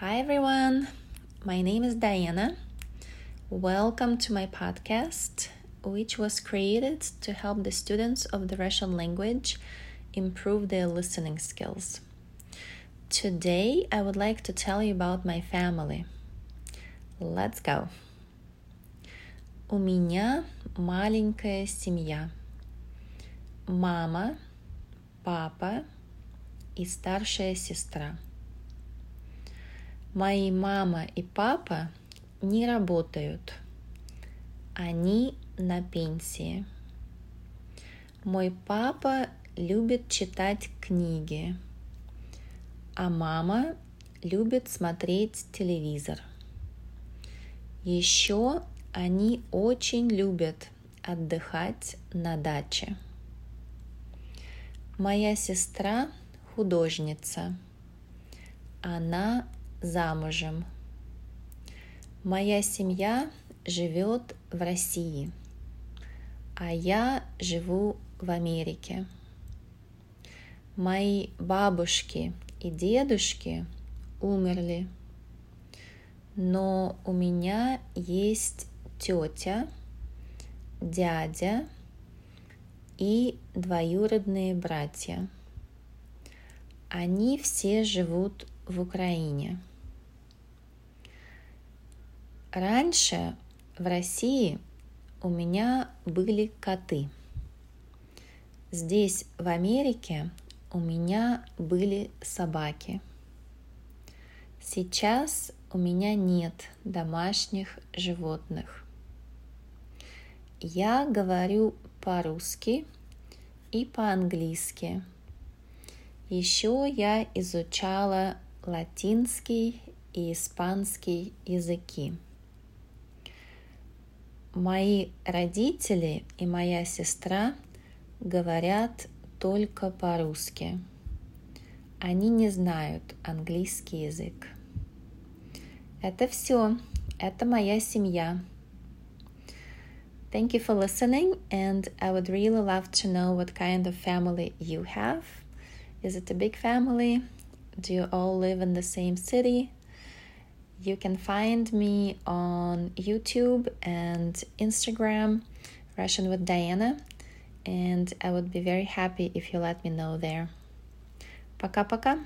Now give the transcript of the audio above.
Hi everyone, my name is Diana. Welcome to my podcast, which was created to help the students of the Russian language improve their listening skills. Today, I would like to tell you about my family. Let's go. У меня маленькая семья. Мама, папа и старшая сестра. Мои мама и папа не работают. Они на пенсии. Мой папа любит читать книги, а мама любит смотреть телевизор. Еще они очень любят отдыхать на даче. Моя сестра художница. Она замужем. Моя семья живет в России, а я живу в Америке. Мои бабушки и дедушки умерли, но у меня есть тетя, дядя и двоюродные братья. Они все живут в Украине. Раньше в России у меня были коты. Здесь, в Америке, у меня были собаки. Сейчас у меня нет домашних животных. Я говорю по-русски и по-английски. Еще я изучала латинский и испанский языки. Мои родители и моя сестра говорят только по-русски. Они не знают английский язык. Это все. Это моя семья. Thank you for listening, and I would really love to know what kind of family you have. Is it a big family? Do you all live in the same city? You can find me on YouTube and Instagram, Russian with Diana, and I would be very happy if you let me know there. Пока-пока.